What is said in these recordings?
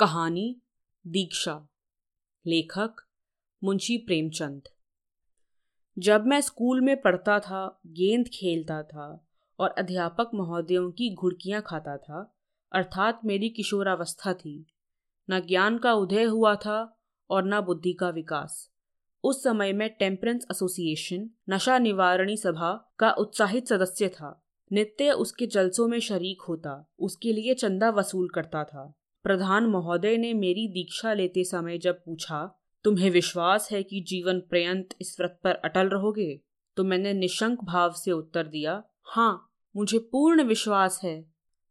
कहानी दीक्षा। लेखक मुंशी प्रेमचंद। जब मैं स्कूल में पढ़ता था, गेंद खेलता था और अध्यापक महोदयों की घुड़कियाँ खाता था, अर्थात मेरी किशोरावस्था थी, न ज्ञान का उदय हुआ था और न बुद्धि का विकास। उस समय मैं टेम्परेंस एसोसिएशन, नशा निवारणी सभा का उत्साहित सदस्य था। नित्य उसके जलसों में शरीक होता, उसके लिए चंदा वसूल करता था। प्रधान महोदय ने मेरी दीक्षा लेते समय जब पूछा, तुम्हें विश्वास है कि जीवन पर्यंत इस व्रत पर अटल रहोगे? तो मैंने निशंक भाव से उत्तर दिया हाँ मुझे पूर्ण विश्वास है।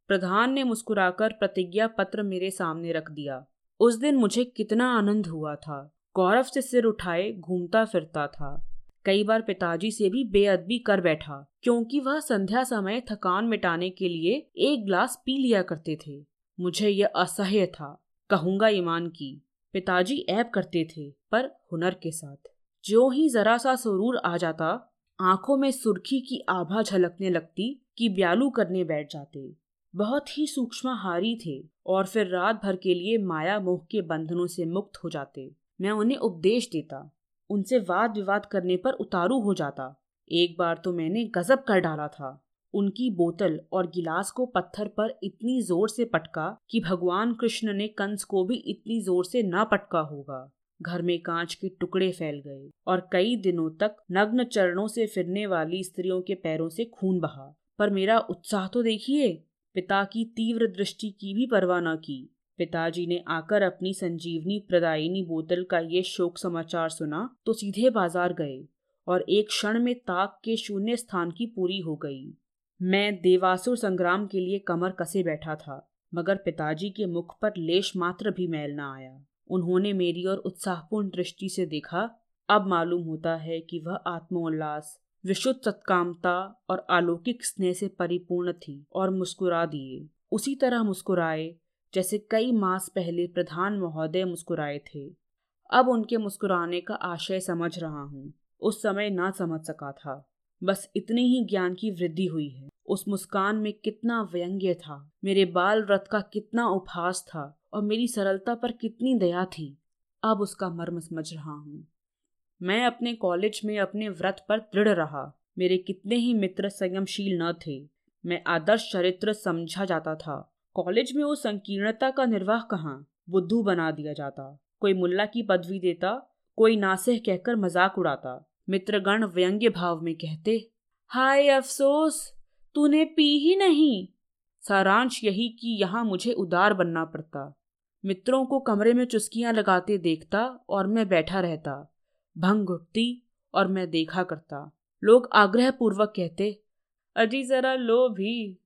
प्रधान ने मुस्कुराकर प्रतिज्ञा पत्र मेरे सामने रख दिया। उस दिन मुझे कितना आनंद हुआ था। गौरव से सिर उठाए, घूमता फिरता था। कई बार पिताजी से भी बेअदबी कर बैठा, क्योंकि वह संध्या समय थकान मिटाने के लिए एक ग्लास पी लिया करते थे। मुझे यह असह्य था, कहूँगा ईमान की। पिताजी ऐप करते थे, पर हुनर के साथ। जो ही जरा सा सुरूर आ जाता, आँखों में सुर्खी की आभा झलकने लगती कि ब्यालू करने बैठ जाते। बहुत ही सूक्ष्म हारी थे, और फिर रात भर के लिए माया मोह के बंधनों से मुक्त हो जाते। मैं उन्हें उपदेश देता, उनसे वाद विवाद करने पर उतारू हो जाता। एक बार तो मैंने गजब कर डाला था। उनकी बोतल और गिलास को पत्थर पर इतनी ज़ोर से पटका कि भगवान कृष्ण ने कंस को भी इतनी ज़ोर से ना पटका होगा। घर में कांच के टुकड़े फैल गए और कई दिनों तक नग्न चरणों से फिरने वाली स्त्रियों के पैरों से खून बहा। पर मेरा उत्साह तो देखिए, पिता की तीव्र दृष्टि की भी परवाह न की। पिताजी ने आकर अपनी संजीवनी प्रदायिनी बोतल का ये शोक समाचार सुना तो सीधे बाज़ार गए और एक क्षण में ताक के शून्य स्थान की पूरी हो गई। मैं देवासुर संग्राम के लिए कमर कसे बैठा था, मगर पिताजी के मुख पर लेश मात्र भी मैल न आया। उन्होंने मेरी और उत्साहपूर्ण दृष्टि से देखा। अब मालूम होता है कि वह आत्मोल्लास, विशुद्ध सत्कामता और अलौकिक स्नेह से परिपूर्ण थी और मुस्कुरा दिए। उसी तरह मुस्कुराए, जैसे कई मास पहले प्रधान महोदय मुस्कुराए थे। अब उनके मुस्कुराने का आशय समझ रहा हूँ। उस समय ना समझ सका था। बस इतनी ही ज्ञान की वृद्धि हुई है। उस मुस्कान में कितना व्यंग्य था। मेरे बाल व्रत का कितना उपहास था और मेरी सरलता पर कितनी दया थी। अब उसका मर्म समझ रहा हूँ। मैं अपने कॉलेज में अपने व्रत पर दृढ़ रहा। मेरे कितने ही मित्र संयमशील न थे। मैं आदर्श चरित्र समझा जाता था। कॉलेज में वो संकीर्णता का निर्वाह कहाँ? बुद्धू बना दिया जाता। कोई मुल्ला की पदवी देता, कोई नासिह कहकर मज़ाक उड़ाता। मित्रगण व्यंग्य भाव में कहते, हाय अफसोस, तूने पी ही नहीं। सारांश यही कि यहाँ मुझे उदार बनना पड़ता। मित्रों को कमरे में चुस्कियाँ लगाते देखता और मैं बैठा रहता। भंग उठती और मैं देखा करता। लोग आग्रह पूर्वक कहते, अजी जरा लो भी।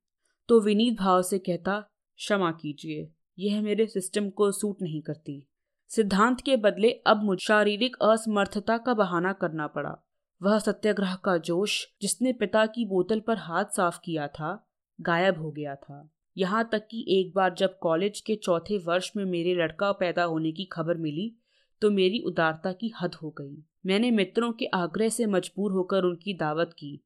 तो विनीत भाव से कहता, क्षमा कीजिए, यह मेरे सिस्टम को सूट नहीं करती। सिद्धांत के बदले अब मुझे शारीरिक असमर्थता का बहाना करना पड़ा। वह सत्याग्रह का जोश जिसने पिता की बोतल पर हाथ साफ़ किया था, गायब हो गया था। यहाँ तक कि एक बार जब कॉलेज के चौथे वर्ष में मेरे लड़का पैदा होने की खबर मिली तो मेरी उदारता की हद हो गई। मैंने मित्रों के आग्रह से मजबूर होकर उनकी दावत की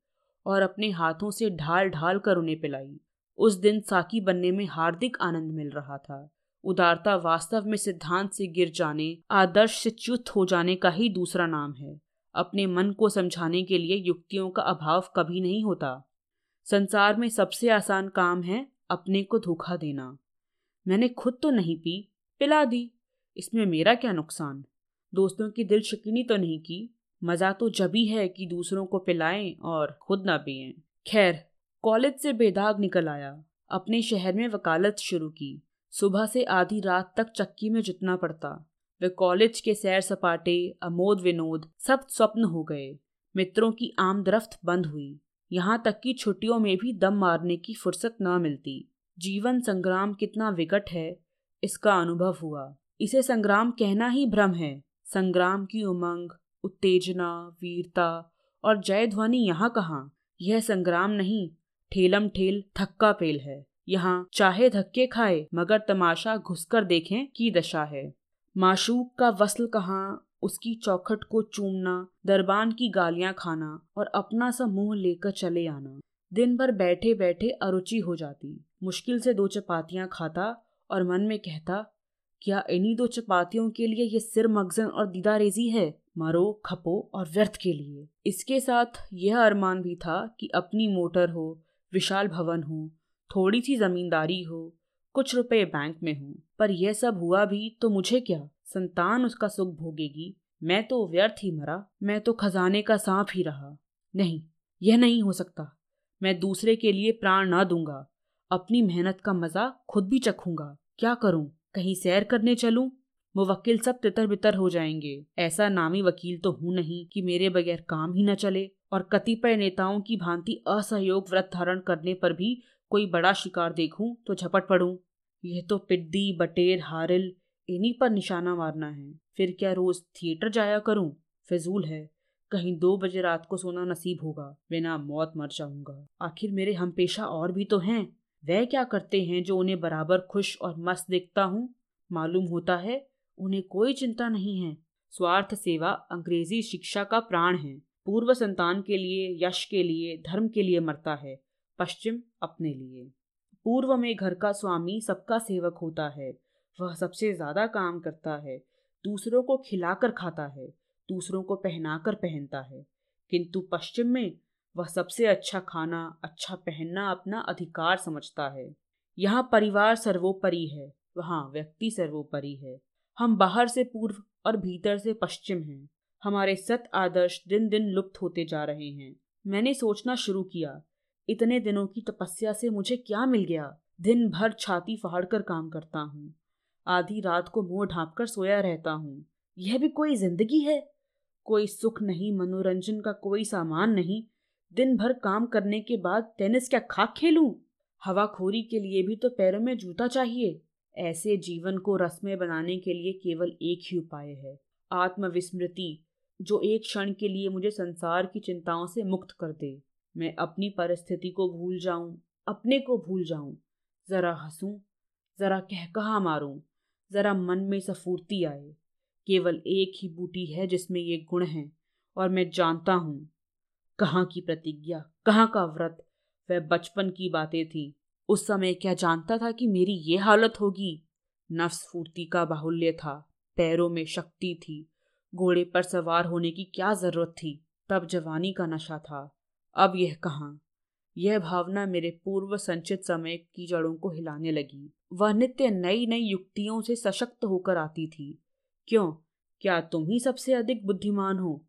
और अपने हाथों से ढाल ढाल कर उन्हें पिलाई। उस दिन साकी बनने में हार्दिक आनंद मिल रहा था। उदारता वास्तव में सिद्धांत से गिर जाने, आदर्श से च्युत हो जाने का ही दूसरा नाम है। अपने मन को समझाने के लिए युक्तियों का अभाव कभी नहीं होता। संसार में सबसे आसान काम है अपने को धोखा देना। मैंने खुद तो नहीं पी, पिला दी। इसमें मेरा क्या नुकसान? दोस्तों की दिल शिकनी तो नहीं की। मज़ा तो जभी है कि दूसरों को पिलाएँ और खुद ना पिए। खैर, कॉलेज से बेदाग निकल आया। अपने शहर में वकालत शुरू की। सुबह से आधी रात तक चक्की में जुटना पड़ता। वे कॉलेज के सैर सपाटे, अमोद विनोद सब स्वप्न हो गए। मित्रों की आमदरफ्त बंद हुई। यहाँ तक कि छुट्टियों में भी दम मारने की फुर्सत न मिलती। जीवन संग्राम कितना विकट है, इसका अनुभव हुआ। इसे संग्राम कहना ही भ्रम है। संग्राम की उमंग, उत्तेजना, वीरता और जय ध्वनि यहाँ कहाँ? यह संग्राम नहीं, ठेलम ठेल, थक्का पेल है। यहाँ चाहे धक्के खाए, मगर तमाशा घुसकर देखें की दशा है। माशूक का वसल कहाँ, उसकी चौखट को चूमना, दरबान की गालियाँ खाना और अपना सा मुँह लेकर चले आना। दिन भर बैठे बैठे अरुचि हो जाती। मुश्किल से दो चपातियाँ खाता और मन में कहता, क्या इन्हीं दो चपातियों के लिए ये सिर मगजन और दीदारेजी है? मरो, खपो और व्यर्थ के लिए। इसके साथ यह अरमान भी था कि अपनी मोटर हो, विशाल भवन हो थोड़ी सी जमींदारी हो, कुछ रुपए बैंक में हो, पर यह सब हुआ भी तो मुझे क्या? संतान उसका सुख भोगेगी। मैं तो व्यर्थ ही मरा, मैं तो खजाने का सांप ही रहा। नहीं, यह नहीं हो सकता। मैं दूसरे के लिए प्राण ना दूँगा। अपनी मेहनत का मज़ा खुद भी चखूँगा। क्या करूँ? कहीं सैर करने चलूँ? मुवक्किल सब तितर बितर हो जाएँगे। ऐसा नामी वकील तो हूँ नहीं कि मेरे बगैर काम ही न चले, और कतिपय नेताओं की भांति असहयोग व्रत धारण करने पर भी कोई बड़ा शिकार देखूँ तो झपट पड़ूं। यह तो पिड्डी, बटेर, हारिल, इन्हीं पर निशाना मारना है। फिर क्या रोज थिएटर जाया करूँ? फिजूल है। कहीं दो बजे रात को सोना नसीब होगा, बिना मौत मर जाऊँगा। आखिर मेरे हम पेशा और भी तो हैं। वह क्या करते हैं जो उन्हें बराबर खुश और मस्त देखता हूँ? मालूम होता है, उन्हें कोई चिंता नहीं है। स्वार्थ सेवा अंग्रेज़ी शिक्षा का प्राण है। पूर्व संतान के लिए, यश के लिए, धर्म के लिए मरता है। पश्चिम अपने लिए। पूर्व में घर का स्वामी सबका सेवक होता है। वह सबसे ज़्यादा काम करता है। दूसरों को खिलाकर खाता है। दूसरों को पहनाकर पहनता है। किंतु पश्चिम में वह सबसे अच्छा खाना अच्छा पहनना अपना अधिकार समझता है। यहाँ परिवार सर्वोपरि है। वहाँ व्यक्ति सर्वोपरि है। हम बाहर से पूर्व और भीतर से पश्चिम हैं। हमारे सत आदर्श दिन दिन लुप्त होते जा रहे हैं। मैंने सोचना शुरू किया इतने दिनों की तपस्या से मुझे क्या मिल गया? दिन भर छाती फाड़ कर काम करता हूँ। आधी रात को मुँह ढांप कर सोया रहता हूँ। यह भी कोई ज़िंदगी है? कोई सुख नहीं, मनोरंजन का कोई सामान नहीं। दिन भर काम करने के बाद टेनिस क्या खाक खेलूं? हवाखोरी के लिए भी तो पैरों में जूता चाहिए। ऐसे जीवन को रस्में बनाने के लिए केवल एक ही उपाय है। आत्मविस्मृति, जो एक क्षण के लिए मुझे संसार की चिंताओं से मुक्त कर दे। मैं अपनी परिस्थिति को भूल जाऊँ, अपने को भूल जाऊँ। जरा हंसूं, जरा कह कहा मारूं, जरा मन में सफूर्ती आए। केवल एक ही बूटी है जिसमें ये गुण हैं, और मैं जानता हूँ, कहाँ की प्रतिज्ञा, कहाँ का व्रत। वह बचपन की बातें थी। उस समय क्या जानता था कि मेरी ये हालत होगी? नफ्स फूर्ति का बाहुल्य था, पैरों में शक्ति थी, घोड़े पर सवार होने की क्या ज़रूरत थी? तब जवानी का नशा था। अब यह कहाँ? यह भावना मेरे पूर्व संचित समय की जड़ों को हिलाने लगी। वह नित्य नई नई युक्तियों से सशक्त होकर आती थी। क्यों? क्या तुम ही सबसे अधिक बुद्धिमान हो?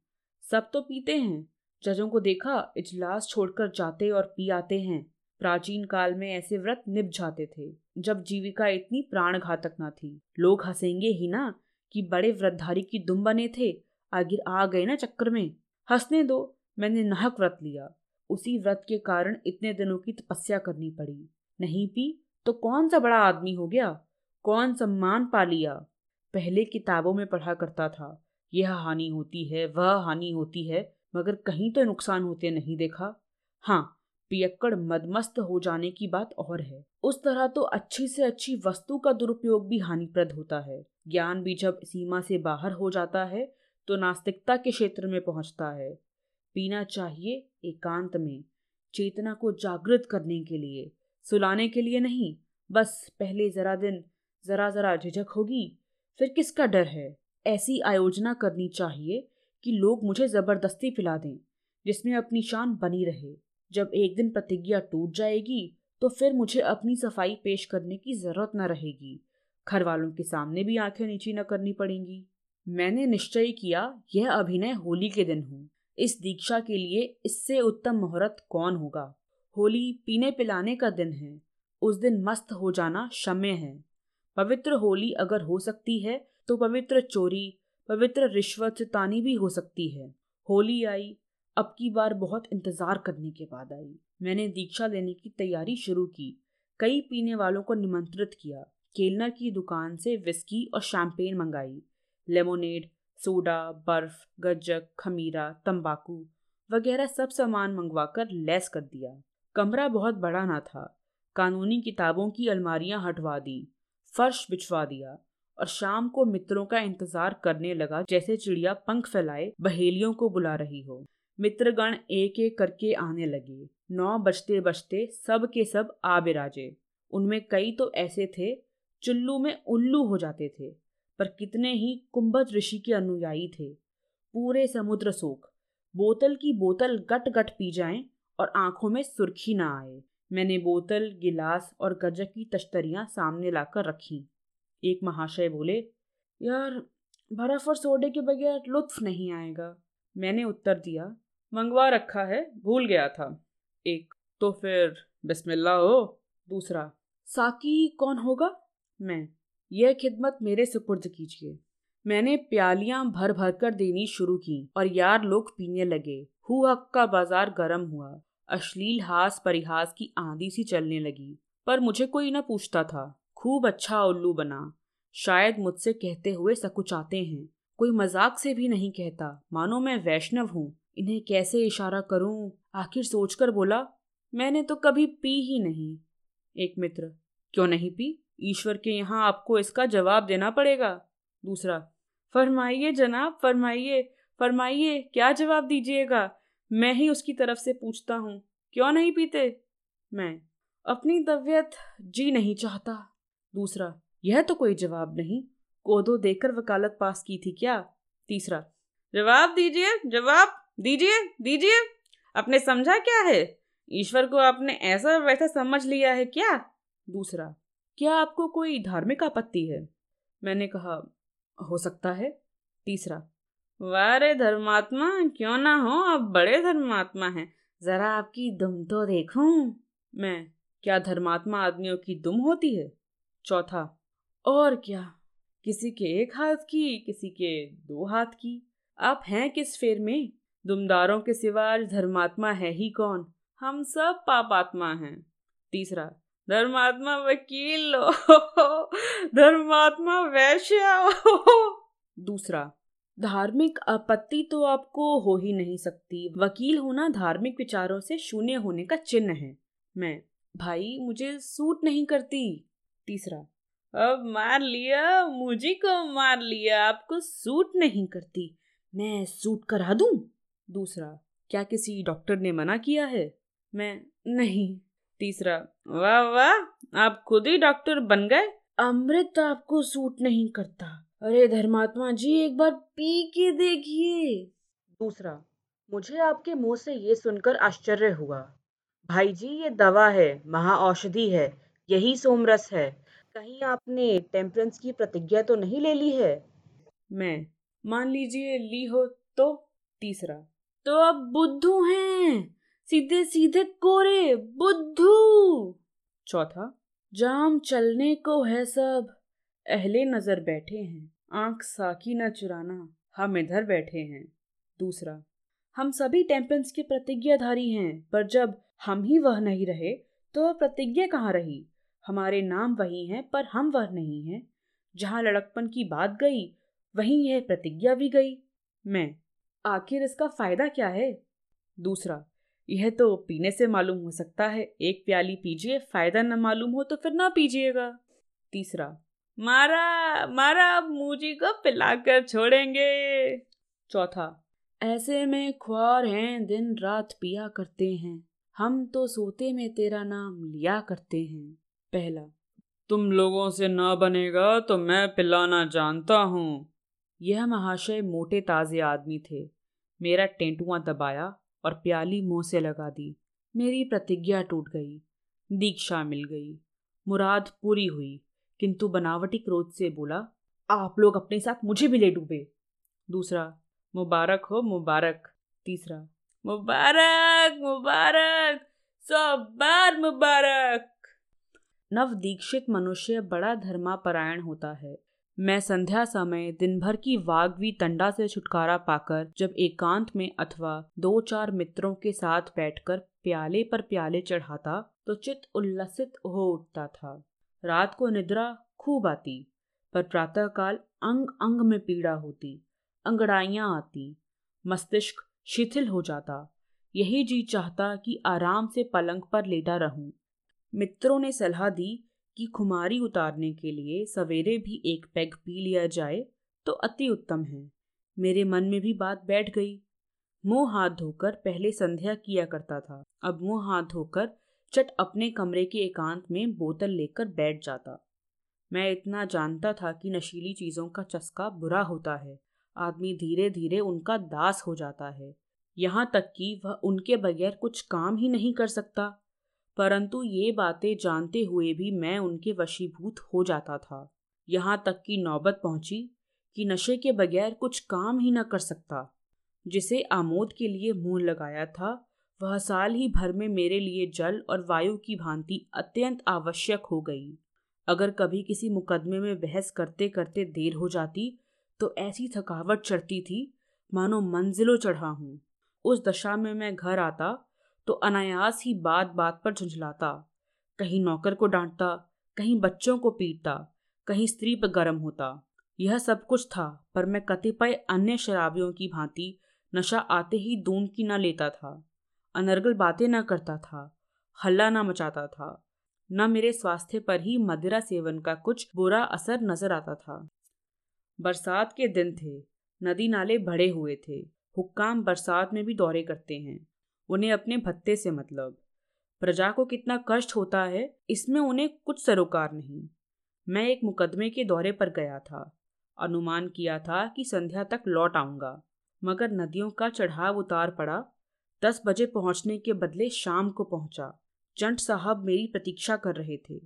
सब तो पीते हैं। जजों को देखा, इजलास छोड़कर जाते और पी आते हैं। प्राचीन काल में ऐसे व्रत निभ जाते थे, जब जीविका इतनी प्राण घातक न थी। लोग हंसेंगे ही ना कि बड़े व्रतधारी की दुम बने थे। आगे आ गए ना चक्कर में। हंसने दो मैंने नाहक व्रत लिया। उसी व्रत के कारण इतने दिनों की तपस्या करनी पड़ी। नहीं पी तो कौन सा बड़ा आदमी हो गया? कौन सम्मान पा लिया? पहले किताबों में पढ़ा करता था। यह हानि होती है, वह हानि होती है, मगर कहीं तो नुकसान होते नहीं देखा। हाँ पियक्कड़ मदमस्त हो जाने की बात और है। उस तरह तो अच्छी से अच्छी वस्तु का दुरुपयोग भी हानिप्रद होता है। ज्ञान भी जब सीमा से बाहर हो जाता है तो नास्तिकता के क्षेत्र में पहुँचता है। पीना चाहिए एकांत में, चेतना को जागृत करने के लिए, सुलाने के लिए नहीं, बस पहले जरा दिन, जरा जरा झिझक होगी, फिर किसका डर है? ऐसी आयोजना करनी चाहिए कि लोग मुझे ज़बरदस्ती पिला दें, जिसमें अपनी शान बनी रहे। जब एक दिन प्रतिज्ञा टूट जाएगी तो फिर मुझे अपनी सफ़ाई पेश करने की ज़रूरत न रहेगी। घर वालों के सामने भी आँखें नीची न करनी पड़ेंगी। मैंने निश्चय किया, यह अभिनय होली के दिन हो। इस दीक्षा के लिए इससे उत्तम मुहूर्त कौन होगा? होली पीने पिलाने का दिन है। उस दिन मस्त हो जाना क्षम्य है। पवित्र होली अगर हो सकती है तो पवित्र चोरी, पवित्र रिश्वत तानी भी हो सकती है। होली आई, अब की बार बहुत इंतज़ार करने के बाद आई। मैंने दीक्षा लेने की तैयारी शुरू की। कई पीने वालों को निमंत्रित किया। केलनर की दुकान से विस्की और शैंपेन मंगाई। लेमोनेड सोडा, बर्फ़, गज्जक, खमीरा, तंबाकू वगैरह सब सामान मंगवाकर लैस कर दिया। कमरा बहुत बड़ा ना था। कानूनी किताबों की अलमारियाँ हटवा दी, फर्श बिछवा दिया और शाम को मित्रों का इंतज़ार करने लगा जैसे चिड़िया पंख फैलाए, बहेलियों को बुला रही हो। मित्रगण एक एक करके आने लगे। नौ बजते बजते सब के सब आ बिराजे। उनमें कई तो ऐसे थे, चुल्लू में उल्लू हो जाते थे। पर कितने ही कुंभज ऋषि के अनुयायी थे। पूरे समुद्र सोख, बोतल की बोतल गट गट पी जाएँ और आँखों में सुर्खी ना आए। मैंने बोतल, गिलास और गजक की तश्तरियाँ सामने लाकर रखी। एक महाशय बोले, यार, बर्फ़ और सोडे के बगैर लुत्फ नहीं आएगा। मैंने उत्तर दिया, मंगवा रखा है, भूल गया था। एक तो फिर बिस्मिल्लाह हो। दूसरा, साकी कौन होगा? मैं यह खिदमत मेरे सुपुर्द कीजिए। मैंने प्यालियाँ भर भर कर देनी शुरू की और यार लोग पीने लगे। हु हक का बाज़ार गर्म हुआ। अश्लील हास परिहास की आंधी सी चलने लगी। पर मुझे कोई न पूछता था। खूब अच्छा उल्लू बना। शायद मुझसे कहते हुए सकुचाते हैं। कोई मज़ाक से भी नहीं कहता। मानो मैं वैष्णव हूँ। इन्हें कैसे इशारा करूँ? आखिर सोचकर बोला, मैंने तो कभी पी ही नहीं। एक मित्र, क्यों नहीं पी? ईश्वर के यहाँ आपको इसका जवाब देना पड़ेगा। दूसरा, फरमाइए जनाब, फरमाइए फरमाइए, क्या जवाब दीजिएगा? मैं ही उसकी तरफ़ से पूछता हूँ, क्यों नहीं पीते? मैं, अपनी तबीयत जी नहीं चाहता। दूसरा, यह तो कोई जवाब नहीं, कोदो देकर वकालत पास की थी क्या? तीसरा, जवाब दीजिए जवाब दीजिए दीजिए, आपने समझा क्या है? ईश्वर को आपने ऐसा वैसा समझ लिया है क्या? दूसरा क्या आपको कोई धार्मिक आपत्ति है? मैंने कहा, हो सकता है। तीसरा, वारे धर्मात्मा, क्यों ना हो? आप बड़े धर्मात्मा हैं। जरा आपकी दुम तो देखूँ। मैं, क्या धर्मात्मा आदमियों की दुम होती है? चौथा, और क्या? किसी के एक हाथ की, किसी के दो हाथ की। आप हैं किस फेर में? दुमदारों के सिवा धर्मात्मा है ही कौन? हम सब पापात्मा हैं। तीसरा धर्मात्मा वकील धर्मात्मा वैश्य दूसरा, धार्मिक आपत्ति तो आपको हो ही नहीं सकती। वकील होना धार्मिक विचारों से शून्य होने का चिन्ह है। मैं, भाई मुझे सूट नहीं करती। तीसरा, अब मार लिया, मुझे को मार लिया, आपको सूट नहीं करती। मैं सूट करा दूँ? दूसरा, क्या किसी डॉक्टर ने मना किया है? मैं, नहीं। तीसरा, वाह वाह, आप खुद ही डॉक्टर बन गए। अमृत आपको सूट नहीं करता। अरे धर्मात्मा जी, एक बार पी के देखिए। दूसरा, मुझे आपके मुँह से ये सुनकर आश्चर्य हुआ। भाई जी ये दवा है महा औषधि है, यही सोमरस है। कहीं आपने टेम्परेंस की प्रतिज्ञा तो नहीं ले ली है? मैं, मान लीजिए ली हो तो? तीसरा तो अब बुद्धू हैं। सीधे सीधे कोरे, बुद्धू। चौथा, जाम चलने को है सब। अहले नज़र बैठे हैं, आँख साकी न चुराना, हम इधर बैठे हैं। दूसरा, हम सभी टेम्परेंस के प्रतिज्ञाधारी हैं, पर जब हम ही वह नहीं रहे तो वह प्रतिज्ञा कहाँ रही? हमारे नाम वही हैं, पर हम वह नहीं हैं। जहाँ लड़कपन की बात गई, वहीं यह प्रतिज्ञा भी गई। मैं, आखिर इसका फ़ायदा क्या है? दूसरा यह तो पीने से मालूम हो सकता है। एक प्याली पीजिए, फ़ायदा न मालूम हो तो फिर ना पीजिएगा। तीसरा, मारा मारा, अब को पिलाकर छोड़ेंगे। चौथा, ऐसे में ख्वार हैं, दिन रात पिया करते हैं। हम तो सोते में तेरा नाम लिया करते हैं। पहला, तुम लोगों से न बनेगा तो मैं पिलाना जानता हूँ। यह महाशय मोटे ताजे आदमी थे। मेरा टेंटुआ दबाया और प्याली मुँह से लगा दी। मेरी प्रतिज्ञा टूट गई। दीक्षा मिल गई। मुराद पूरी हुई। किंतु बनावटी क्रोध से बोला, आप लोग अपने साथ मुझे भी ले डूबे। दूसरा, मुबारक हो, मुबारक। तीसरा, मुबारक मुबारक, सब बार मुबारक। नव दीक्षित मनुष्य बड़ा धर्मापरायण होता है। मैं संध्या समय दिन भर की वागवी तंडा से छुटकारा पाकर जब एकांत में अथवा दो चार मित्रों के साथ बैठकर प्याले पर प्याले चढ़ाता तो चित उल्लसित हो उठता था। रात को निद्रा खूब आती, पर प्रातःकाल अंग अंग में पीड़ा होती, अंगड़ाइयाँ आती, मस्तिष्क शिथिल हो जाता। यही जी चाहता कि आराम से पलंग पर लेटा रहूँ। मित्रों ने सलाह दी कि खुमारी उतारने के लिए सवेरे भी एक पैग पी लिया जाए तो अति उत्तम है। मेरे मन में भी बात बैठ गई। मुँह हाथ धोकर पहले संध्या किया करता था। अब मुँह हाथ धोकर चट अपने कमरे के एकांत में बोतल लेकर बैठ जाता। मैं इतना जानता था कि नशीली चीज़ों का चस्का बुरा होता है। आदमी धीरे धीरे उनका दास हो जाता है। यहाँ तक कि वह उनके बगैर कुछ काम ही नहीं कर सकता। परंतु ये बातें जानते हुए भी मैं उनके वशीभूत हो जाता था। यहाँ तक कि नौबत पहुँची कि नशे के बगैर कुछ काम ही न कर सकता। जिसे आमोद के लिए मुँह लगाया था, वह साल ही भर में मेरे लिए जल और वायु की भांति अत्यंत आवश्यक हो गई। अगर कभी किसी मुकदमे में बहस करते करते देर हो जाती तो ऐसी थकावट चढ़ती थी, मानो मंजिलों चढ़ा हूँ। उस दशा में मैं घर आता तो अनायास ही बात बात पर झुंझलाता। कहीं नौकर को डांटता, कहीं बच्चों को पीटता, कहीं स्त्री पर गर्म होता। यह सब कुछ था, पर मैं कतिपय अन्य शराबियों की भांति नशा आते ही दून की न लेता था। अनर्गल बातें न करता था, हल्ला न मचाता था, न मेरे स्वास्थ्य पर ही मदिरा सेवन का कुछ बुरा असर नज़र आता था। बरसात के दिन थे, नदी नाले भरे हुए थे, हुक्काम बरसात में भी दौरे करते हैं। उन्हें अपने भत्ते से मतलब। प्रजा को कितना कष्ट होता है, इसमें उन्हें कुछ सरोकार नहीं। मैं एक मुकदमे के दौरे पर गया था। अनुमान किया था कि संध्या तक लौट आऊँगा, मगर नदियों का चढ़ाव उतार पड़ा। दस बजे पहुँचने के बदले शाम को पहुँचा। जंट साहब मेरी प्रतीक्षा कर रहे थे।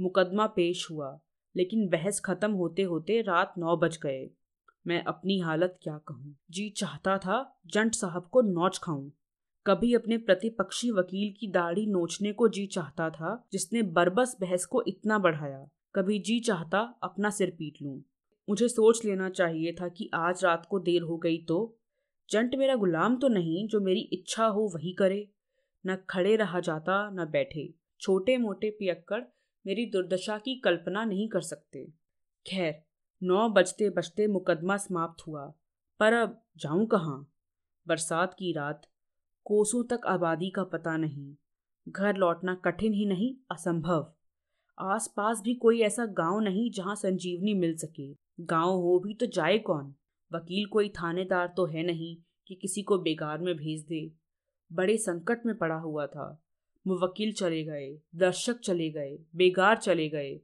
मुकदमा पेश हुआ, लेकिन बहस खत्म होते होते रात नौ बज गए। मैं अपनी हालत क्या कहूँ? जी चाहता था जंट साहब को नोच खाऊं। कभी अपने प्रतिपक्षी वकील की दाढ़ी नोचने को जी चाहता था, जिसने बरबस बहस को इतना बढ़ाया। कभी जी चाहता अपना सिर पीट लूँ। मुझे सोच लेना चाहिए था कि आज रात को देर हो गई तो। जंट मेरा गुलाम तो नहीं, जो मेरी इच्छा हो वही करे। न खड़े रहा जाता, न बैठे। छोटे मोटे पियक्कड़ मेरी दुर्दशा की कल्पना नहीं कर सकते। खैर, नौ बजते बजते मुकदमा समाप्त हुआ। पर अब जाऊँ कहाँ? बरसात की रात। कोसों तक आबादी का पता नहीं। घर लौटना कठिन ही नहीं, असंभव। आसपास भी कोई ऐसा गाँव नहीं जहाँ संजीवनी मिल सके। गाँव हो भी तो जाए कौन? वकील कोई थानेदार तो है नहीं कि किसी को बेगार में भेज दे। बड़े संकट में पड़ा हुआ था। मुवक्किल चले गए, दर्शक चले गए, बेगार चले गए।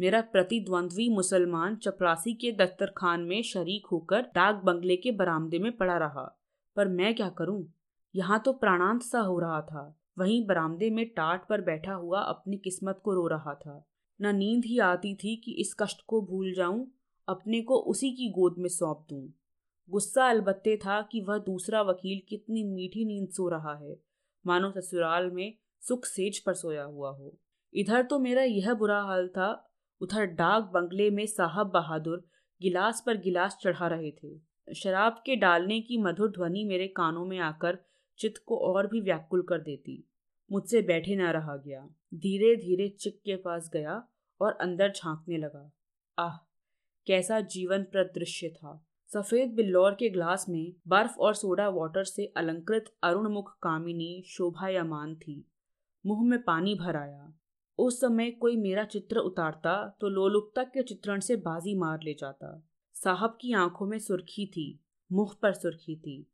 मेरा प्रतिद्वंद्वी मुसलमान चपरासी के दफ्तर खान में शरीक होकर डाक बंगले के बरामदे में पड़ा रहा। पर मैं क्या करूँ? यहाँ तो प्राणांत सा हो रहा था। वहीं बरामदे में टाट पर बैठा हुआ अपनी किस्मत को रो रहा था। न नींद ही आती थी कि इस कष्ट को भूल जाऊँ, अपने को उसी की गोद में सौंप दूँ। गुस्सा अलबत्ते था कि वह दूसरा वकील कितनी मीठी नींद सो रहा है। मानो ससुराल में सुख सेज पर सोया हुआ हो। इधर तो मेरा यह बुरा हाल था, उधर डाक बंगले में साहब बहादुर गिलास पर गिलास चढ़ा रहे थे। शराब के डालने की मधुर ध्वनि मेरे कानों में आकर चित्त को और भी व्याकुल कर देती। मुझसे बैठे ना रहा गया। धीरे धीरे चिक के पास गया और अंदर झांकने लगा। आह, कैसा जीवन प्रदृश्य था। सफ़ेद बिल्लौर के ग्लास में बर्फ़ और सोडा वाटर से अलंकृत अरुण मुख कामिनी शोभायमान थी। मुँह में पानी भर आया। उस समय कोई मेरा चित्र उतारता तो लोलुपता के चित्रण से बाजी मार ले जाता। साहब की आँखों में सुर्खी थी। मुख पर सुर्खी थी।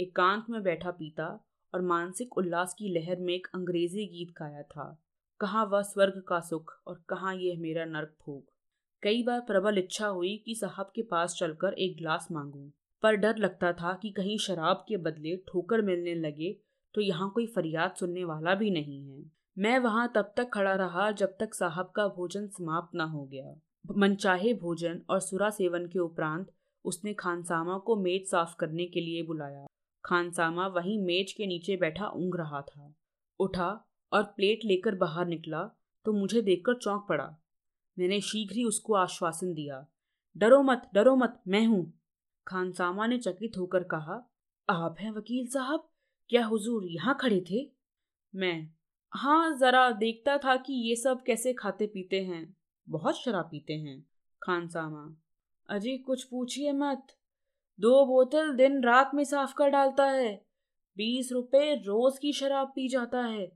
एकांत में बैठा पीता और मानसिक उल्लास की लहर में एक अंग्रेज़ी गीत गाया था। कहाँ वह स्वर्ग का सुख और कहाँ यह मेरा नर्क भोग। कई बार प्रबल इच्छा हुई कि साहब के पास चलकर एक गिलास मांगूं, पर डर लगता था कि कहीं शराब के बदले ठोकर मिलने लगे तो यहाँ कोई फरियाद सुनने वाला भी नहीं है। मैं वहाँ तब तक खड़ा रहा जब तक साहब का भोजन समाप्त न हो गया। मनचाहे भोजन और सुरा सेवन के उपरांत उसने खानसामा को मेज साफ़ करने के लिए बुलाया। खानसामा वहीं मेज के नीचे बैठा ऊँग रहा था। उठा और प्लेट लेकर बाहर निकला तो मुझे देखकर चौंक पड़ा। मैंने शीघ्र ही उसको आश्वासन दिया। डरो मत डरो मत, मैं हूँ। खानसामा ने चकित होकर कहा, आप हैं वकील साहब? क्या हुजूर यहाँ खड़े थे? मैं हाँ जरा देखता था कि ये सब कैसे खाते पीते हैं। बहुत शराब पीते हैं। खानसामा अजी कुछ पूछिए मत। दो बोतल दिन रात में साफ़ कर डालता है। बीस रुपए रोज की शराब पी जाता है।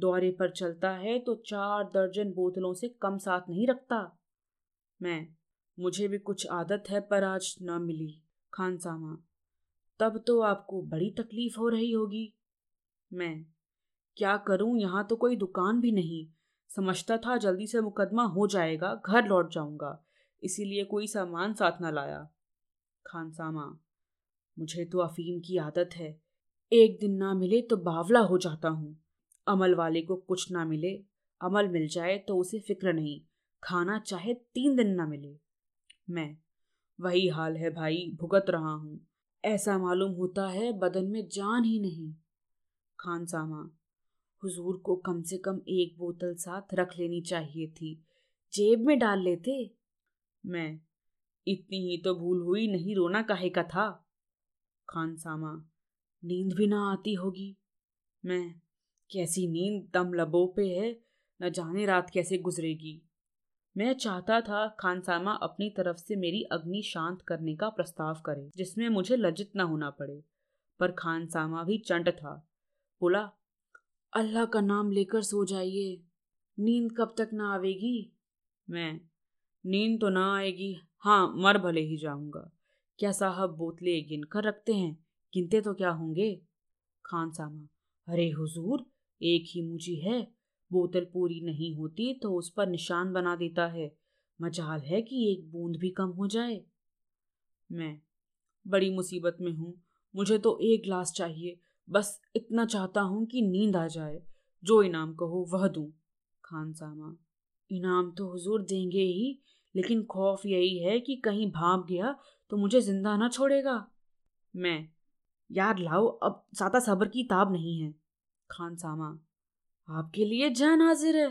दौरे पर चलता है तो चार दर्जन बोतलों से कम साथ नहीं रखता। मैं, मुझे भी कुछ आदत है पर आज न मिली। खान सामा, तब तो आपको बड़ी तकलीफ़ हो रही होगी। मैं, क्या करूँ? यहाँ तो कोई दुकान भी नहीं। समझता था जल्दी से मुकदमा हो जाएगा, घर लौट जाऊँगा। इसीलिए कोई सामान साथ ना लाया। खानसामा, मुझे तो अफीम की आदत है। एक दिन ना मिले तो बावला हो जाता हूँ। अमल वाले को कुछ ना मिले, अमल मिल जाए तो उसे फ़िक्र नहीं, खाना चाहे तीन दिन ना मिले। मैं, वही हाल है भाई, भुगत रहा हूँ। ऐसा मालूम होता है बदन में जान ही नहीं। खान सामा हुजूर को कम से कम एक बोतल साथ रख लेनी चाहिए थी। जेब में डाल लेते? मैं इतनी ही तो भूल हुई नहीं रोना काहे का था। खान सामा नींद भी ना आती होगी। मैं, कैसी नींद दम लबों पे है, न जाने रात कैसे गुजरेगी। मैं चाहता था खानसामा अपनी तरफ़ से मेरी अग्नि शांत करने का प्रस्ताव करे, जिसमें मुझे लज्जित न होना पड़े, पर खानसामा भी चंट था। बोला, अल्लाह का नाम लेकर सो जाइए। नींद कब तक ना आवेगी? मैं, नींद तो ना आएगी। हाँ मर भले ही जाऊँगा। क्या साहब बोतलें गिन कर रखते हैं? गिनते तो क्या होंगे? खान सामा, अरे हुजूर, एक ही मुझी है। बोतल पूरी नहीं होती तो उस पर निशान बना देता है। मजाल है कि एक बूंद भी कम हो जाए। मैं, बड़ी मुसीबत में हूँ। मुझे तो एक ग्लास चाहिए। बस इतना चाहता हूँ कि नींद आ जाए। जो इनाम कहो वह दूँ। खान सामा, इनाम तो हुजूर देंगे ही। लेकिन खौफ यही है कि कहीं भाप गया तो मुझे ज़िंदा ना छोड़ेगा। मैं, यार लाओ, अब ज़्यादा सब्र की ताब नहीं है। खान सामा, आपके लिए जान हाजिर है,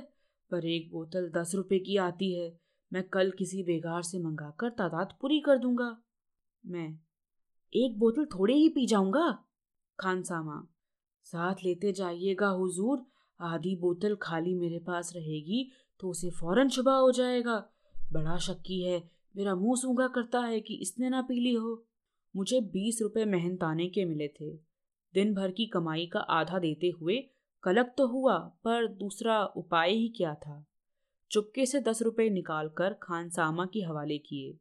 पर एक बोतल दस रुपए की आती है। मैं कल किसी बेगार से मंगाकर तादाद पूरी कर दूँगा। मैं, एक बोतल थोड़े ही पी जाऊँगा? खान सामा, साथ लेते जाइएगा हुजूर, आधी बोतल खाली मेरे पास रहेगी तो उसे फ़ौरन छुबा हो जाएगा। बड़ा शक्की है। मेरा मुँह सूँगा करता है कि इसने ना पी ली हो। मुझे बीस रुपए मेहनताने के मिले थे। दिन भर की कमाई का आधा देते हुए कलक तो हुआ, पर दूसरा उपाय ही क्या था? चुपके से दस रुपए निकालकर खानसामा के हवाले किए।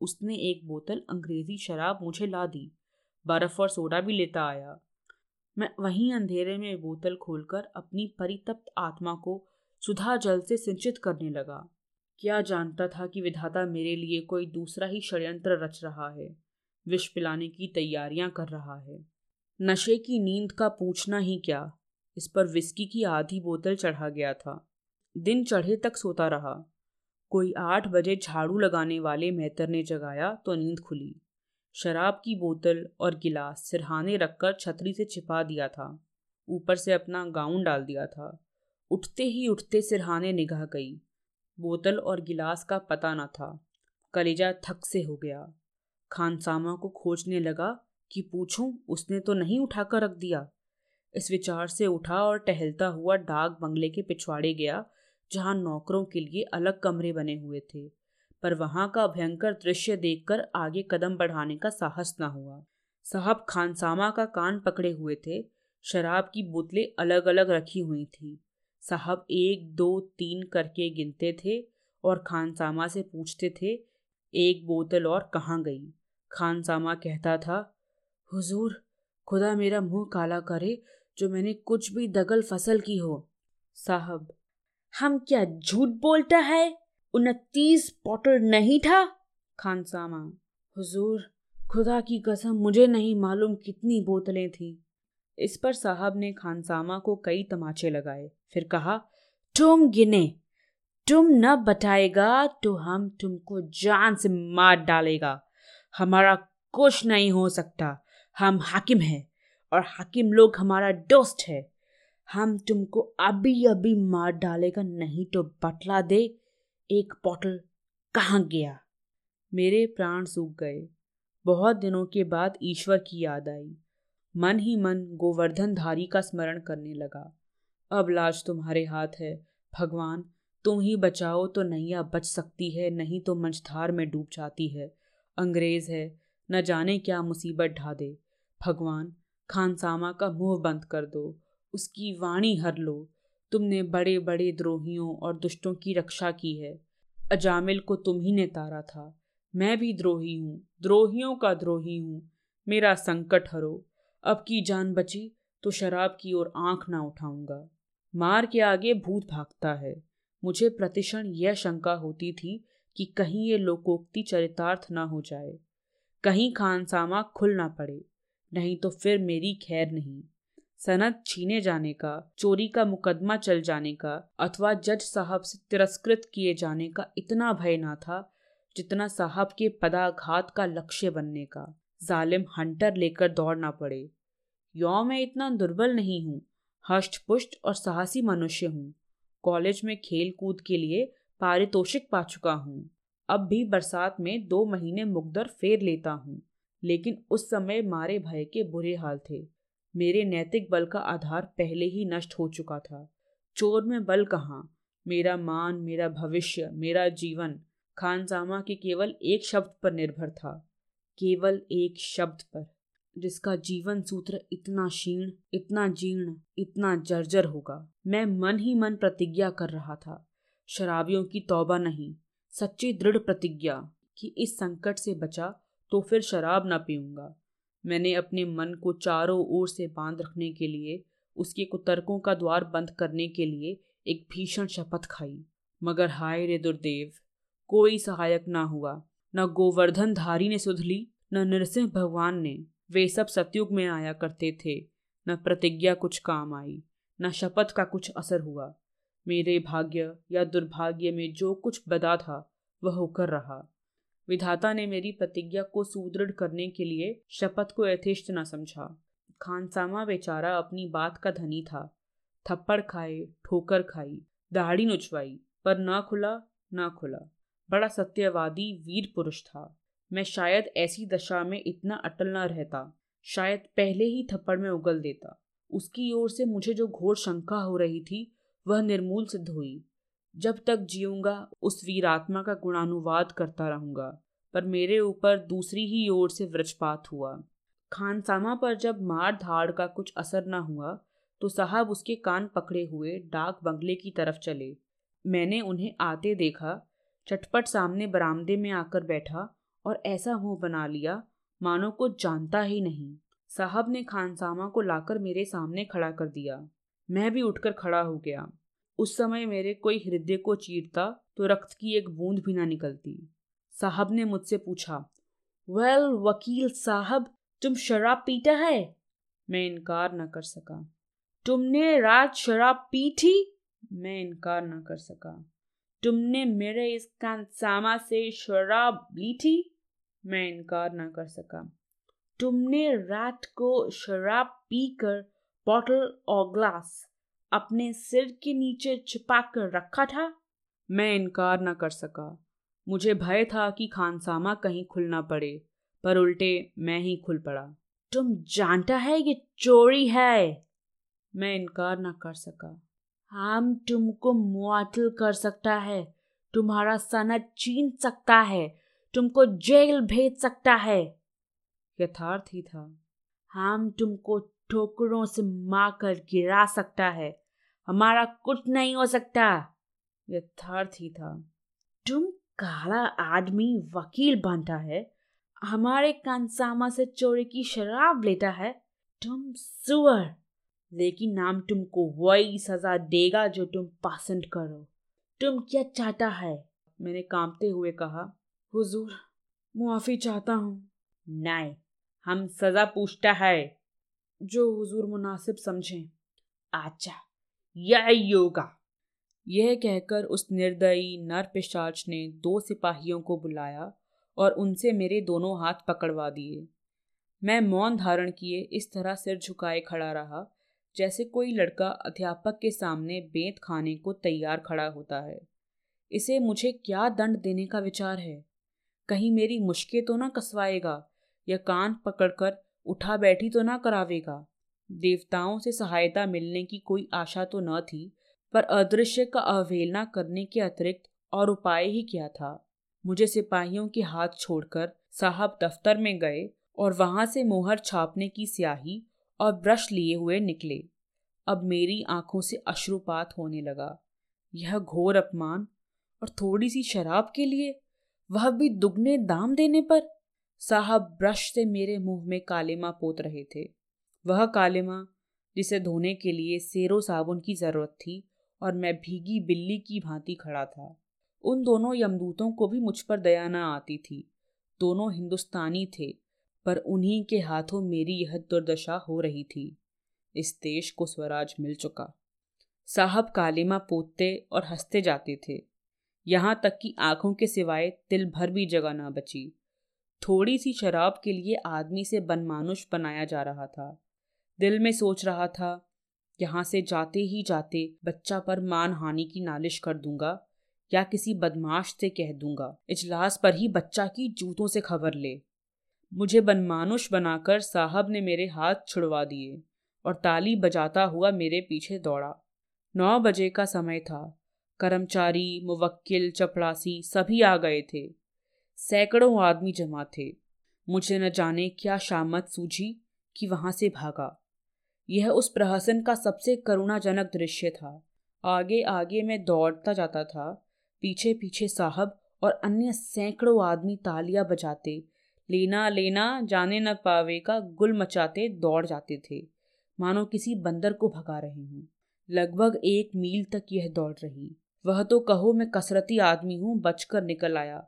उसने एक बोतल अंग्रेज़ी शराब मुझे ला दी। बर्फ़ और सोडा भी लेता आया। मैं वहीं अंधेरे में बोतल खोलकर अपनी परितप्त आत्मा को सुधा जल से सिंचित करने लगा। क्या जानता था कि विधाता मेरे लिए कोई दूसरा ही षड्यंत्र रच रहा है, विष पिलाने की तैयारियाँ कर रहा है। नशे की नींद का पूछना ही क्या, इस पर विस्की की आधी बोतल चढ़ा गया था। दिन चढ़े तक सोता रहा। कोई आठ बजे झाड़ू लगाने वाले मेहतर ने जगाया तो नींद खुली। शराब की बोतल और गिलास सिरहाने रखकर छतरी से छिपा दिया था। ऊपर से अपना गाउन डाल दिया था। उठते ही उठते सिरहाने निगाह गई। बोतल और गिलास का पता न था। कलेजा थक से हो गया। खानसामा को खोजने लगा कि पूछूँ, उसने तो नहीं उठाकर रख दिया। इस विचार से उठा और टहलता हुआ डाक बंगले के पिछवाड़े गया, जहाँ नौकरों के लिए अलग कमरे बने हुए थे। पर वहाँ का भयंकर दृश्य देखकर आगे कदम बढ़ाने का साहस न हुआ। साहब खानसामा का कान पकड़े हुए थे। शराब की बोतलें अलग अलग रखी हुई थी। साहब एक, दो, तीन करके गिनते थे और खानसामा से पूछते थे, एक बोतल और कहाँ गई? खानसामा कहता था, हुजूर, खुदा मेरा मुँह काला करे जो मैंने कुछ भी दगल फ़सल की हो। साहब, हम क्या झूठ बोलता है? उनतीस बॉटल नहीं था? खानसामा, हुजूर, खुदा की कसम मुझे नहीं मालूम कितनी बोतलें थी। इस पर साहब ने खानसामा को कई तमाचे लगाए। फिर कहा, तुम गिने, तुम न बताएगा तो हम तुमको जान से मार डालेगा। हमारा कुछ नहीं हो सकता। हम हाकिम हैं और हाकिम लोग हमारा दोस्त है। हम तुमको अभी अभी मार डालेगा, नहीं तो बटला दे, एक बॉटल कहाँ गया? मेरे प्राण सूख गए। बहुत दिनों के बाद ईश्वर की याद आई। मन ही मन गोवर्धन धारी का स्मरण करने लगा। अब लाज तुम्हारे हाथ है। भगवान, तुम ही बचाओ तो नैया बच सकती है, नहीं तो मंझधार में डूब जाती है। अंग्रेज़ है, न जाने क्या मुसीबत ढा दे भगवान, खानसामा का मुँह बंद कर दो, उसकी वाणी हर लो। तुमने बड़े बड़े द्रोहियों और दुष्टों की रक्षा की है। अजामिल को तुम ही ने तारा था। मैं भी द्रोही हूँ, द्रोहियों का द्रोही हूँ। मेरा संकट हरो। अब की जान बची तो शराब की ओर आँख ना उठाऊँगा। मार के आगे भूत भागता है। मुझे प्रतिक्षण यह शंका होती थी कि कहीं ये लोकोक्ति चरितार्थ ना हो जाए। कहीं खानसामा खुल ना पड़े, नहीं तो फिर मेरी खैर नहीं। सनद छीने जाने का, चोरी का मुकदमा चल जाने का, अथवा जज साहब से तिरस्कृत किए जाने का इतना भय ना था जितना साहब के पदाघात का लक्ष्य बनने का। जालिम हंटर लेकर दौड़ना पड़े। यो मैं इतना दुर्बल नहीं हूँ हष्ट पुष्ट और साहसी मनुष्य हूँ। कॉलेज में खेल कूद के लिए पारितोषिक पा चुका हूँ। अब भी बरसात में दो महीने मुकदर फेर लेता हूँ, लेकिन उस समय मारे भय के बुरे हाल थे। मेरे नैतिक बल का आधार पहले ही नष्ट हो चुका था। चोर में बल कहाँ? मेरा मान, मेरा भविष्य, मेरा जीवन, खानसामा के केवल एक शब्द पर निर्भर था। केवल एक शब्द पर, जिसका जीवन सूत्र इतना क्षीण, इतना जीर्ण, इतना जर्जर होगा। मैं मन ही मन प्रतिज्ञा कर रहा था, शराबियों की तौबा नहीं, सच्ची दृढ़ प्रतिज्ञा कि इस संकट से बचा तो फिर शराब ना पीऊँगा। मैंने अपने मन को चारों ओर से बाँध रखने के लिए, उसके कुतर्कों का द्वार बंद करने के लिए एक भीषण शपथ खाई। मगर हाय रे दुर्देव, कोई सहायक ना हुआ। न गोवर्धन धारी ने सुध ली, न नरसिंह भगवान ने। वे सब सतयुग में आया करते थे। न प्रतिज्ञा कुछ काम आई, न शपथ का कुछ असर हुआ। मेरे भाग्य या दुर्भाग्य में जो कुछ बदा था, वह होकर रहा। विधाता ने मेरी प्रतिज्ञा को सुदृढ़ करने के लिए शपथ को यथेष्ट न समझा। खानसामा बेचारा अपनी बात का धनी था। थप्पड़ खाए, ठोकर खाई, दाढ़ी नुचवाई, पर ना खुला ना खुला। बड़ा सत्यवादी वीर पुरुष था। मैं शायद ऐसी दशा में इतना अटल न रहता। शायद पहले ही थप्पड़ में उगल देता। उसकी ओर से मुझे जो घोर शंका हो रही थी, वह निर्मूल सिद्ध हुई। जब तक जीऊँगा, उस वीरात्मा का गुणानुवाद करता रहूँगा, पर मेरे ऊपर दूसरी ही ओर से वृक्षपात हुआ। खानसामा पर जब मार धाड़ का कुछ असर न हुआ तो साहब उसके कान पकड़े हुए डाक बंगले की तरफ़ चले। मैंने उन्हें आते देखा चटपट सामने बरामदे में आकर बैठा और ऐसा मुँह बना लिया मानो को जानता ही नहीं। साहब ने खानसामा को लाकर मेरे सामने खड़ा कर दिया। मैं भी उठकर खड़ा हो गया। उस समय मेरे कोई हृदय को चीरता तो रक्त की एक बूंद भी ना निकलती। साहब ने मुझसे पूछा वेल well, वकील साहब तुम शराब पीता है? मैं इनकार न कर सका। तुमने रात शराब पी थी? मैं इनकार न कर सका। तुमने मेरे इस कांसामा से शराब ली थी? मैं इनकार ना कर सका। तुमने रात को शराब पीकर बॉटल और ग्लास अपने सिर के नीचे छिपा कर रखा था? मैं इनकार न कर सका। मुझे भय था कि खानसामा कहीं खुल ना पड़े, पर उल्टे मैं ही खुल पड़ा। तुम जानता है ये चोरी है? मैं इनकार न कर सका। हम तुमको मुआतल कर सकता है। तुम्हारा सनद छीन सकता है। तुमको जेल भेज सकता है। यथार्थ ही था। हम तुमको ठोकरों से मारकर गिरा सकता है। हमारा कुछ नहीं हो सकता। यथार्थ ही था। तुम काला आदमी वकील बनता है। हमारे कंसामा से चोरी की शराब लेता है। तुम सुअर। लेकिन नाम तुमको वही सजा देगा जो तुम पसंद करो। तुम क्या चाहता है? मैंने कांपते हुए कहा, हुजूर, मुआफी चाहता हूँ। नहीं, हम सजा पूछता है। जो हुजूर मुनासिब समझें। अच्छा यह योगा यह कहकर उस निर्दयी नर पिशाच ने दो सिपाहियों को बुलाया और उनसे मेरे दोनों हाथ पकड़वा दिए। मैं मौन धारण किए इस तरह सिर झुकाए खड़ा रहा जैसे कोई लड़का अध्यापक के सामने बेत खाने को तैयार खड़ा होता है। इसे मुझे क्या दंड देने का विचार है? कहीं मेरी मुश्के तो ना कसवाएगा या कान पकड़कर उठा बैठी तो ना करावेगा? देवताओं से सहायता मिलने की कोई आशा तो न थी, पर अदृश्य का अवहेलना करने के अतिरिक्त और उपाय ही क्या था? मुझे सिपाहियों के हाथ छोड़कर साहब दफ्तर में गए और वहाँ से मोहर छापने की स्याही और ब्रश लिए हुए निकले। अब मेरी आँखों से अश्रुपात होने लगा। यह घोर अपमान और थोड़ी सी शराब के लिए? वह भी दुगने दाम देने पर? साहब, ब्रश से मेरे मुँह में कालेमा पोत रहे थे। वह कालिमा, जिसे धोने के लिए सेरो साबुन की ज़रूरत थी और मैं भीगी बिल्ली की भांति खड़ा था। उन दोनों यमदूतों को भी मुझ पर दया न आती थी। दोनों हिंदुस्तानी थे। पर उन्हीं के हाथों मेरी यह दुर्दशा हो रही थी। इस देश को स्वराज मिल चुका। साहब कालिमा पोतते और हँसते जाते थे। यहाँ तक कि आँखों के सिवाय तिल भर भी जगह ना बची। थोड़ी सी शराब के लिए आदमी से बनमानुष बनाया जा रहा था। दिल में सोच रहा था, यहाँ से जाते ही जाते बच्चा पर मान हानि की नालिश कर दूँगा या किसी बदमाश से कह दूँगा, इजलास पर ही बच्चा की जूतों से खबर ले। मुझे बनमानुष बनाकर साहब ने मेरे हाथ छुड़वा दिए और ताली बजाता हुआ मेरे पीछे दौड़ा। नौ बजे का समय था। कर्मचारी, मुवक्किल, चपड़ासी सभी आ गए थे। सैकड़ों आदमी जमा थे। मुझे न जाने क्या शामत सूझी कि वहाँ से भागा। यह उस प्रहसन का सबसे करुणाजनक दृश्य था। आगे आगे मैं दौड़ता जाता था। पीछे पीछे साहब और अन्य सैकड़ों आदमी तालियाँ बजाते लेना लेना जाने न पावे का गुल मचाते दौड़ जाते थे। मानो किसी बंदर को भगा रहे हूँ। लगभग एक मील तक यह दौड़ रही। वह तो कहो मैं कसरती आदमी हूँ, बचकर निकल आया।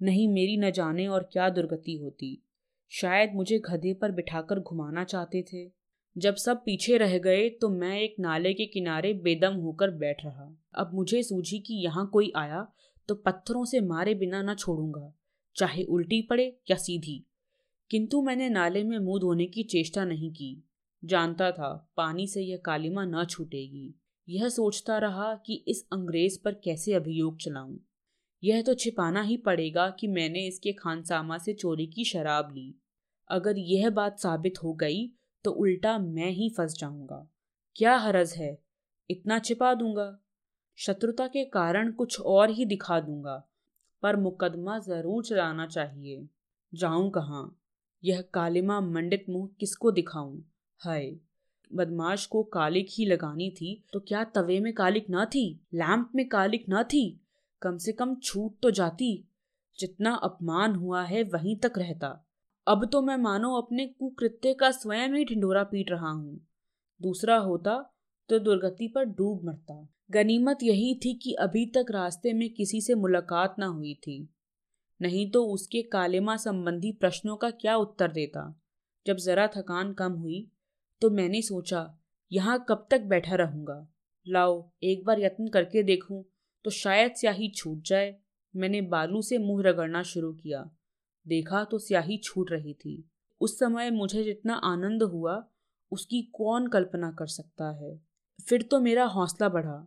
नहीं मेरी न जाने और क्या दुर्गति होती। शायद मुझे गधे पर बिठाकर घुमाना चाहते थे। जब सब पीछे रह गए तो मैं एक नाले के किनारे बेदम होकर बैठ रहा। अब मुझे सूझी कि यहाँ कोई आया तो पत्थरों से मारे बिना न छोड़ूँगा। चाहे उल्टी पड़े या सीधी। किंतु मैंने नाले में मुँह धोने की चेष्टा नहीं की। जानता था, पानी से यह कालिमा न छूटेगी। यह सोचता रहा कि इस अंग्रेज़ पर कैसे अभियोग चलाऊं। यह तो छिपाना ही पड़ेगा कि मैंने इसके खानसामा से चोरी की शराब ली। अगर यह बात साबित हो गई तो उल्टा मैं ही फंस जाऊँगा। क्या हरज है? इतना छिपा दूँगा। शत्रुता के कारण कुछ और ही दिखा दूँगा। पर मुकदमा ज़रूर चलाना चाहिए। जाऊँ कहाँ? यह कालिमा मंडित मुँह किसको दिखाऊँ? हाय, बदमाश को कालिक ही लगानी थी तो क्या तवे में कालिक ना थी? लैंप में कालिक ना थी? कम से कम छूट तो जाती। जितना अपमान हुआ है वहीं तक रहता। अब तो मैं मानो अपने कुकृत्य का स्वयं ही ढिंडोरा पीट रहा हूँ। दूसरा होता तो दुर्गति पर डूब मरता। गनीमत यही थी कि अभी तक रास्ते में किसी से मुलाकात ना हुई थी। नहीं तो उसके कालेमा संबंधी प्रश्नों का क्या उत्तर देता? जब जरा थकान कम हुई तो मैंने सोचा, यहाँ कब तक बैठा रहूँगा? लाओ, एक बार यत्न करके देखूँ तो शायद स्याही छूट जाए। मैंने बालू से मुँह रगड़ना शुरू किया। देखा तो स्याही छूट रही थी। उस समय मुझे जितना आनंद हुआ, उसकी कौन कल्पना कर सकता है? फिर तो मेरा हौसला बढ़ा।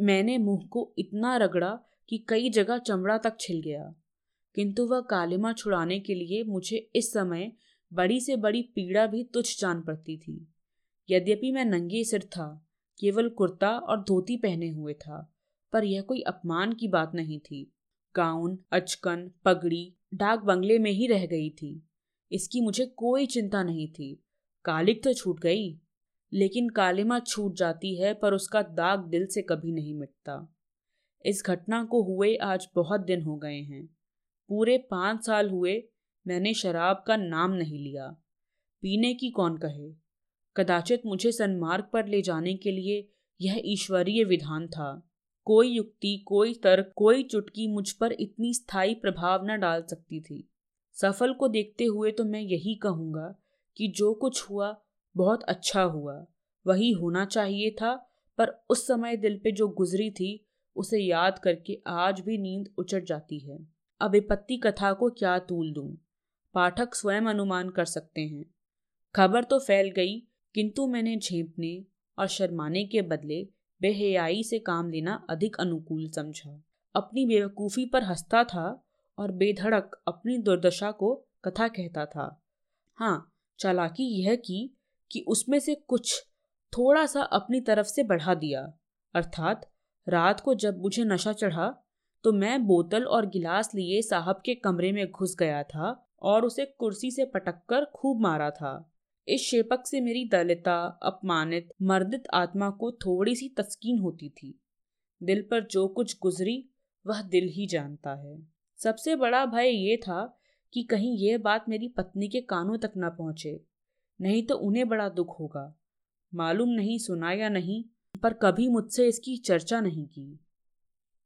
मैंने मुँह को इतना रगड़ा कि कई जगह चमड़ा तक छिल गया। किंतु वह कालिमा छुड़ाने के लिए मुझे इस समय बड़ी से बड़ी पीड़ा भी तुच्छ जान पड़ती थी। यद्यपि मैं नंगे सिर था, केवल कुर्ता और धोती पहने हुए था, पर यह कोई अपमान की बात नहीं थी। गाउन, अचकन, पगड़ी, डाक बंगले में ही रह गई थी। इसकी मुझे कोई चिंता नहीं थी। कालिक तो छूट गई। लेकिन कालिमा छूट जाती है, पर उसका दाग दिल से कभी नहीं मिटता। इस घटना को हुए आज बहुत दिन हो गए हैं। पूरे पाँच साल हुए, मैंने शराब का नाम नहीं लिया। पीने की कौन कहे? कदाचित मुझे सन्मार्ग पर ले जाने के लिए यह ईश्वरीय विधान था। कोई युक्ति, कोई तर्क, कोई चुटकी मुझ पर इतनी स्थायी प्रभाव न डाल सकती थी। सफल को देखते हुए तो मैं यही कहूँगा कि जो कुछ हुआ बहुत अच्छा हुआ। वही होना चाहिए था, पर उस समय दिल पे जो गुजरी थी, उसे याद करके आज भी नींद उचट जाती है। अब विपत्ति कथा को क्या तूल दूँ? पाठक स्वयं अनुमान कर सकते हैं। खबर तो फैल गई, किंतु मैंने झेपने और शर्माने के बदले बेहयाई से काम लेना अधिक अनुकूल समझा। अपनी बेवकूफ़ी पर हंसता था और बेधड़क अपनी दुर्दशा को कथा कहता था। हाँ चालाकी यह की कि उसमें से कुछ थोड़ा सा अपनी तरफ़ से बढ़ा दिया। अर्थात, रात को जब मुझे नशा चढ़ा तो मैं बोतल और गिलास लिए साहब के कमरे में घुस गया था और उसे कुर्सी से पटक कर खूब मारा था। इस शेपक से मेरी दलिता, अपमानित, मर्दित आत्मा को थोड़ी सी तस्कीन होती थी। दिल पर जो कुछ गुजरी, वह दिल ही जानता है। सबसे बड़ा भय ये था कि कहीं यह बात मेरी पत्नी के कानों तक न पहुँचे। नहीं तो उन्हें बड़ा दुख होगा। मालूम नहीं सुना या नहीं, पर कभी मुझसे इसकी चर्चा नहीं की।